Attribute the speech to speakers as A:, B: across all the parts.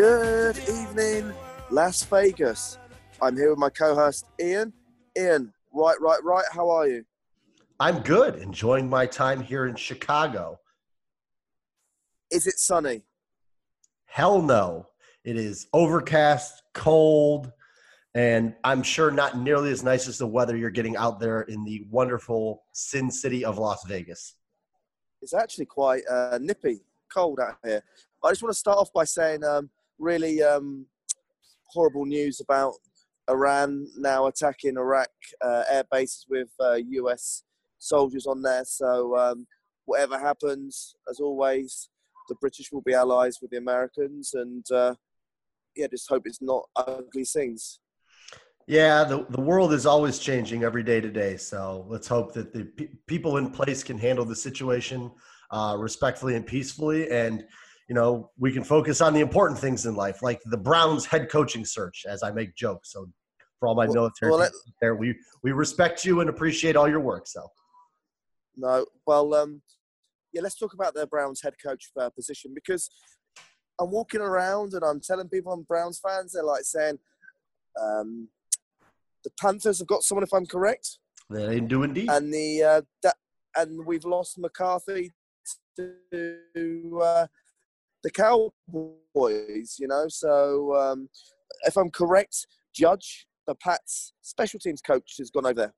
A: Good evening, Las Vegas. I'm here with my co host, Ian. Ian, Wright, right, right. How are you?
B: I'm good, enjoying my time here in Chicago.
A: Is it sunny?
B: Hell no. It is overcast, cold, and I'm sure not nearly as nice as the weather you're getting out there in the wonderful Sin City of Las Vegas.
A: It's actually quite uh, nippy, cold out here. I just want to start off by saying um, really um, horrible news about Iran now attacking Iraq uh, air bases with uh, US soldiers on there. So, um, whatever happens, as always, the British will be allies with the Americans, and uh, yeah, just hope it's not ugly scenes.
B: Yeah, the, the world is always changing every day to day. So let's hope that the pe- people in place can handle the situation uh, respectfully and peacefully. And, you know, we can focus on the important things in life, like the Browns head coaching search, as I make jokes. So for all my
A: Well-
B: military
A: well,
B: there, we, we respect you and appreciate all your work. So.
A: No, well, um, yeah, let's talk about the Browns head coach uh, position because I'm walking around and I'm telling people I'm Browns fans. They're like saying um, the Panthers have got someone, if I'm correct,
B: They do indeed.
A: and the uh, that, and we've lost McCarthy to uh, the Cowboys. You know, so um, if I'm correct, Judge, the Pats special teams coach, has gone over there.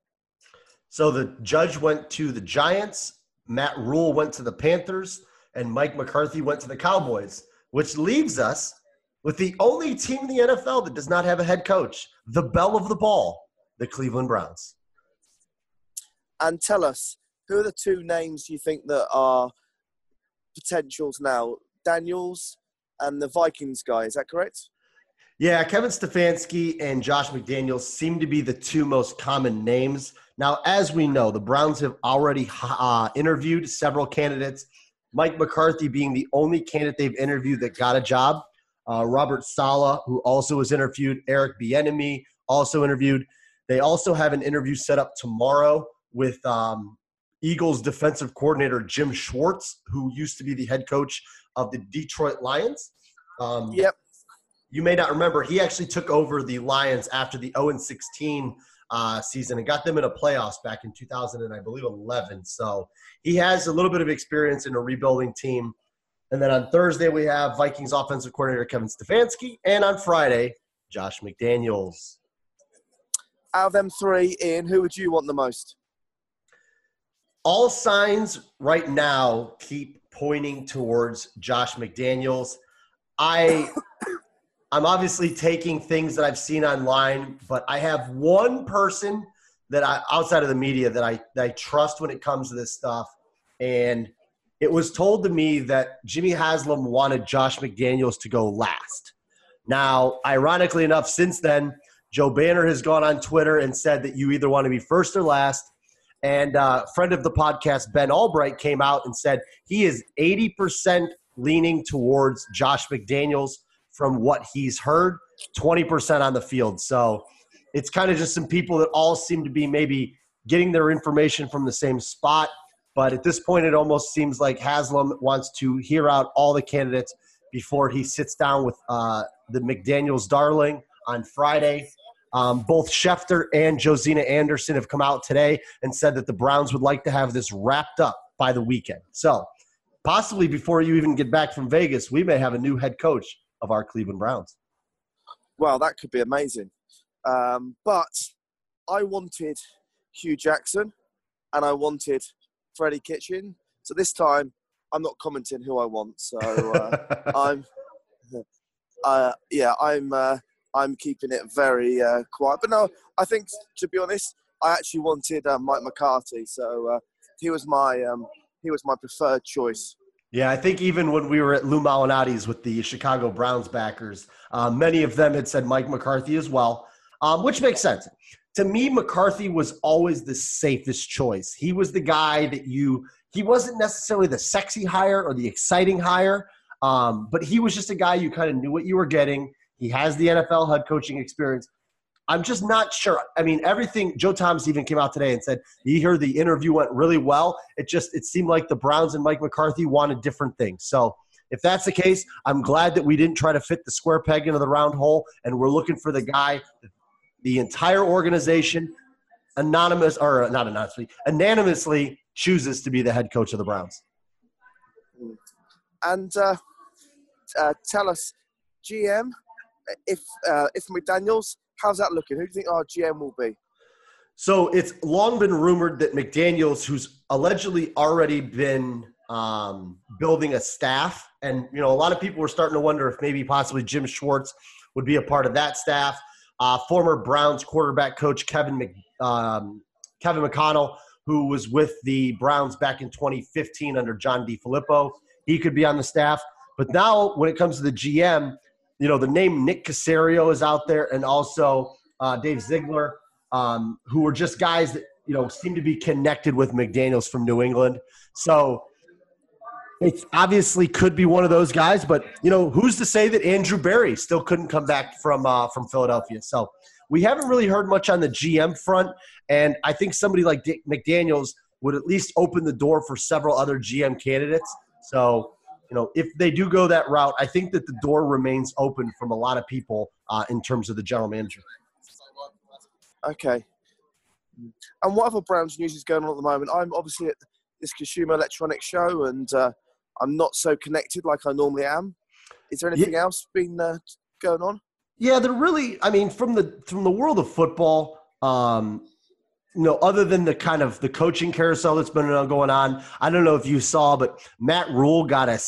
B: So the judge went to the Giants, Matt Rhule went to the Panthers, and Mike McCarthy went to the Cowboys, which leaves us with the only team in the NFL that does not have a head coach, the belle of the ball, the Cleveland Browns.
A: and tell us who are the two names you think that are potentials now? Daniels and the Vikings guy. Is that correct?
B: Yeah, Kevin Stefanski and Josh McDaniels seem to be the two most common names. Now, as we know, the Browns have already uh, interviewed several candidates, Mike McCarthy being the only candidate they've interviewed that got a job. Uh, Robert Saleh, who also was interviewed, Eric Bieniemy also interviewed. They also have an interview set up tomorrow with um, Eagles defensive coordinator Jim Schwartz, who used to be the head coach of the Detroit Lions. Um,
A: Yep.
B: you may not remember, he actually took over the Lions after the 0 16 uh, season and got them in a playoffs back in 2000 and I believe 11. So he has a little bit of experience in a rebuilding team. And then on Thursday we have Vikings offensive coordinator Kevin Stefanski, and on Friday Josh McDaniels.
A: Out of them three, Ian, who would you want the most?
B: All signs right now keep pointing towards Josh McDaniels. I I'm obviously taking things that I've seen online, but I have one person that I outside of the media that I that I trust when it comes to this stuff. And it was told to me that Jimmy Haslam wanted Josh McDaniels to go last. Now, ironically enough, since then, Joe Banner has gone on Twitter and said that you either want to be first or last. And uh, friend of the podcast, Ben Albright, came out and said he is 80% leaning towards Josh McDaniels from what he's heard, 20% on the field. So it's kind of just some people that all seem to be maybe getting their information from the same spot. But at this point, it almost seems like Haslam wants to hear out all the candidates before he sits down with uh, the McDaniels darling on Friday. Um, both Schefter and Josina Anderson have come out today and said that the Browns would like to have this wrapped up by the weekend. So, possibly before you even get back from Vegas, we may have a new head coach of our Cleveland Browns.
A: Well, that could be amazing. Um, but I wanted Hue Jackson and I wanted Freddie Kitchen. So this time, I'm not commenting who I want. So uh, I'm, uh, yeah, I'm, uh, I'm keeping it very uh, quiet. But no, I think to be honest, I actually wanted uh, Mike McCarthy. So uh, he was my um, he was my preferred choice.
B: Yeah, I think even when we were at Lou Malinati's with the Chicago Browns backers, uh, many of them had said Mike McCarthy as well, um, which makes sense. To me, McCarthy was always the safest choice. He was the guy that you, he wasn't necessarily the sexy hire or the exciting hire, um, but he was just a guy you kind of knew what you were getting. He has the NFL head coaching experience. I'm just not sure. I mean, everything. Joe Thomas even came out today and said he heard the interview went really well. It just it seemed like the Browns and Mike McCarthy wanted different things. So if that's the case, I'm glad that we didn't try to fit the square peg into the round hole, and we're looking for the guy, the entire organization, anonymous or not anonymously, unanimously chooses to be the head coach of the Browns.
A: And uh, uh, tell us, GM, if uh, if McDaniel's, how's that looking? Who do you think our GM will be?
B: So it's long been rumored that McDaniel's, who's allegedly already been um, building a staff, and you know a lot of people were starting to wonder if maybe possibly Jim Schwartz would be a part of that staff. Uh, former Browns quarterback coach Kevin Mc, um, Kevin McConnell, who was with the Browns back in 2015 under John DeFilippo, he could be on the staff. But now, when it comes to the GM, you know the name Nick Caserio is out there, and also uh, Dave Ziegler, um, who were just guys that you know seem to be connected with McDaniel's from New England. So it obviously could be one of those guys, but you know who's to say that Andrew Berry still couldn't come back from uh, from Philadelphia? So we haven't really heard much on the GM front, and I think somebody like Dick McDaniel's would at least open the door for several other GM candidates. So you know, if they do go that route, I think that the door remains open from a lot of people uh, in terms of the general manager.
A: Okay. And what other Browns news is going on at the moment? I'm obviously at this Consumer Electronics Show, and uh, I'm not so connected like I normally am. Is there anything yeah. else been uh, going on?
B: Yeah, they're really. I mean, from the from the world of football, um, know, other than the kind of the coaching carousel that's been going on, I don't know if you saw, but Matt Rhule got a,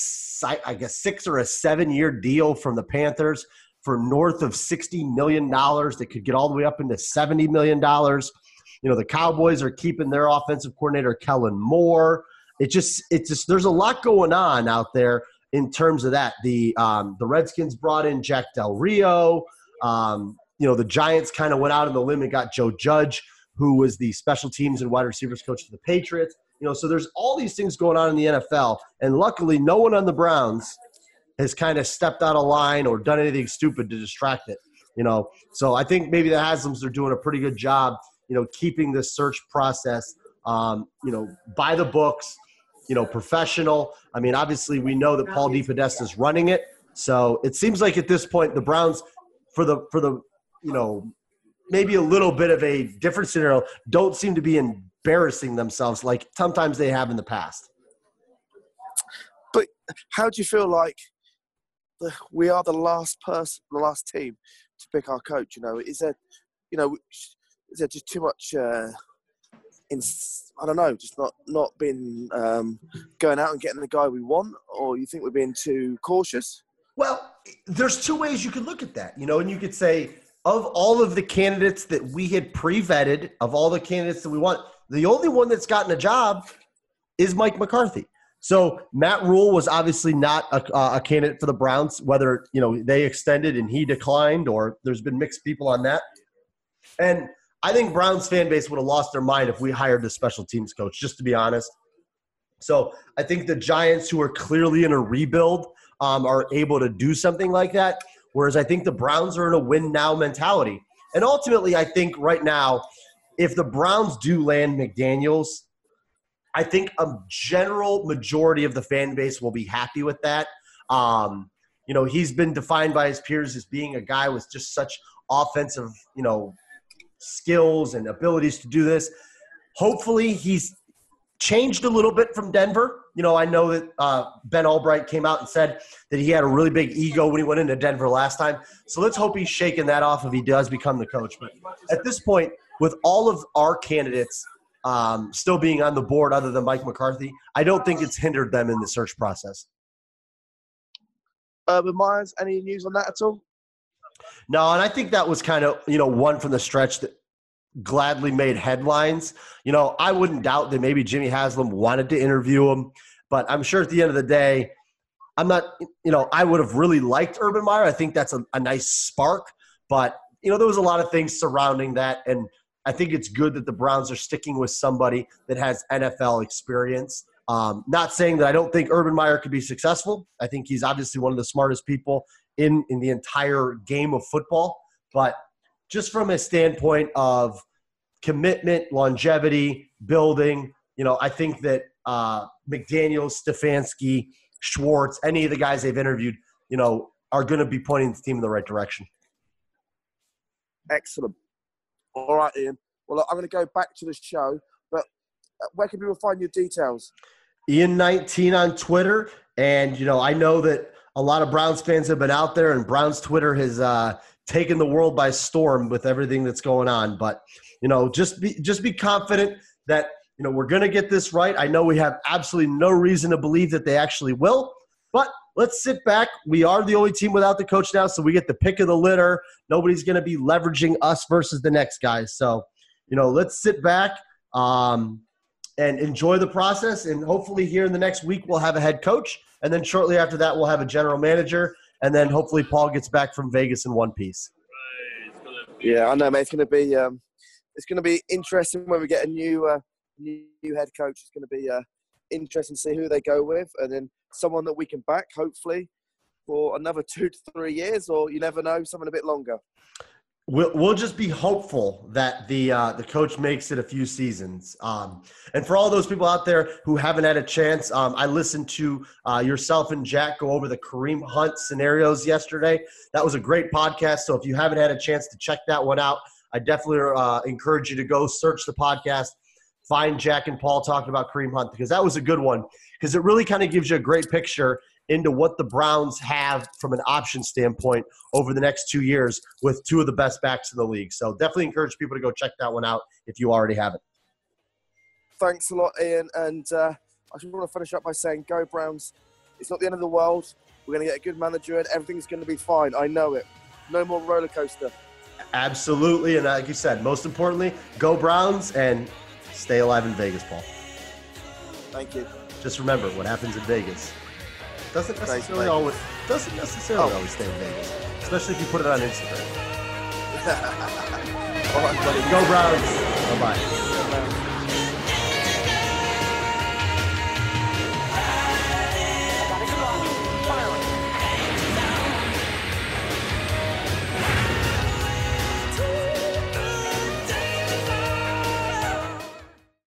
B: I guess, six or a seven year deal from the Panthers for north of $60 million that could get all the way up into $70 million. You know, the Cowboys are keeping their offensive coordinator, Kellen Moore. It just, it just, there's a lot going on out there in terms of that. The, um, the Redskins brought in Jack Del Rio. Um, you know, the Giants kind of went out on the limb and got Joe Judge who was the special teams and wide receivers coach for the Patriots. You know, so there's all these things going on in the NFL, and luckily, no one on the Browns has kind of stepped out of line or done anything stupid to distract it. You know, so I think maybe the Haslams are doing a pretty good job. You know, keeping this search process, um, you know, by the books. You know, professional. I mean, obviously, we know that Paul D. DePodesta is running it, so it seems like at this point, the Browns, for the for the you know maybe a little bit of a different scenario, don't seem to be embarrassing themselves like sometimes they have in the past.
A: But how do you feel like the, we are the last person, the last team to pick our coach? You know, is there, you know, is there just too much? Uh, in, I don't know, just not not being um, going out and getting the guy we want, or you think we're being too cautious?
B: Well, there's two ways you could look at that, you know, and you could say of all of the candidates that we had pre-vetted, of all the candidates that we want, the only one that's gotten a job is Mike McCarthy. So Matt Rhule was obviously not a, a, candidate for the Browns, whether you know they extended and he declined, or there's been mixed people on that. And I think Browns fan base would have lost their mind if we hired the special teams coach. Just to be honest. So I think the Giants, who are clearly in a rebuild, um, are able to do something like that. Whereas I think the Browns are in a win now mentality. And ultimately, I think right now, if the Browns do land McDaniels, I think a general majority of the fan base will be happy with that. Um, you know, he's been defined by his peers as being a guy with just such offensive, you know, skills and abilities to do this. Hopefully, he's changed a little bit from Denver you know, I know that uh, Ben Albright came out and said that he had a really big ego when he went into Denver last time. So let's hope he's shaking that off if he does become the coach. But at this point, with all of our candidates um, still being on the board, other than Mike McCarthy, I don't think it's hindered them in the search process.
A: Urban Myers, any news on that at all?
B: No, and I think that was kind of you know one from the stretch that gladly made headlines. You know, I wouldn't doubt that maybe Jimmy Haslam wanted to interview him, but I'm sure at the end of the day, I'm not, you know, I would have really liked Urban Meyer. I think that's a, a nice spark, but, you know, there was a lot of things surrounding that. And I think it's good that the Browns are sticking with somebody that has NFL experience. Um, not saying that I don't think Urban Meyer could be successful. I think he's obviously one of the smartest people in, in the entire game of football. But just from a standpoint of commitment, longevity, building, you know, I think that uh, McDaniels, Stefanski, Schwartz, any of the guys they've interviewed, you know, are going to be pointing the team in the right direction.
A: Excellent. All right, Ian. Well, I'm going to go back to the show, but uh, where can people find your details?
B: Ian19 on Twitter. And, you know, I know that a lot of Browns fans have been out there, and Browns Twitter has uh, taken the world by storm with everything that's going on. But, you know, just be, just be confident that you know, we're going to get this right. I know we have absolutely no reason to believe that they actually will, but let's sit back. We are the only team without the coach now, so we get the pick of the litter. Nobody's going to be leveraging us versus the next guy. So, you know, let's sit back um, and enjoy the process. And hopefully, here in the next week, we'll have a head coach. And then shortly after that, we'll have a general manager. And then hopefully, Paul gets back from Vegas in one piece.
A: Yeah, I know, mate. It's going to be um, it's going to be interesting when we get a new uh, new head coach. It's going to be uh, interesting to see who they go with, and then someone that we can back, hopefully, for another two to three years, or you never know, someone a bit longer.
B: We'll, we'll just be hopeful that the uh, the coach makes it a few seasons. Um, and for all those people out there who haven't had a chance, um, I listened to uh, yourself and Jack go over the Kareem Hunt scenarios yesterday. That was a great podcast. So if you haven't had a chance to check that one out, I definitely uh, encourage you to go search the podcast find Jack and Paul talking about Kareem Hunt because that was a good one because it really kind of gives you a great picture into what the Browns have from an option standpoint over the next two years with two of the best backs in the league. So definitely encourage people to go check that one out if you already haven't.
A: Thanks a lot, Ian. And uh, I just want to finish up by saying, go Browns. It's not the end of the world. We're going to get a good manager and everything's going to be fine. I know it. No more roller coaster.
B: Absolutely. And like you said, most importantly, go Browns and stay alive in Vegas, Paul.
A: Thank you.
B: Just remember, what happens in Vegas doesn't necessarily always doesn't necessarily oh. always stay in Vegas, especially if you put it on Instagram. Go Browns. Bye bye.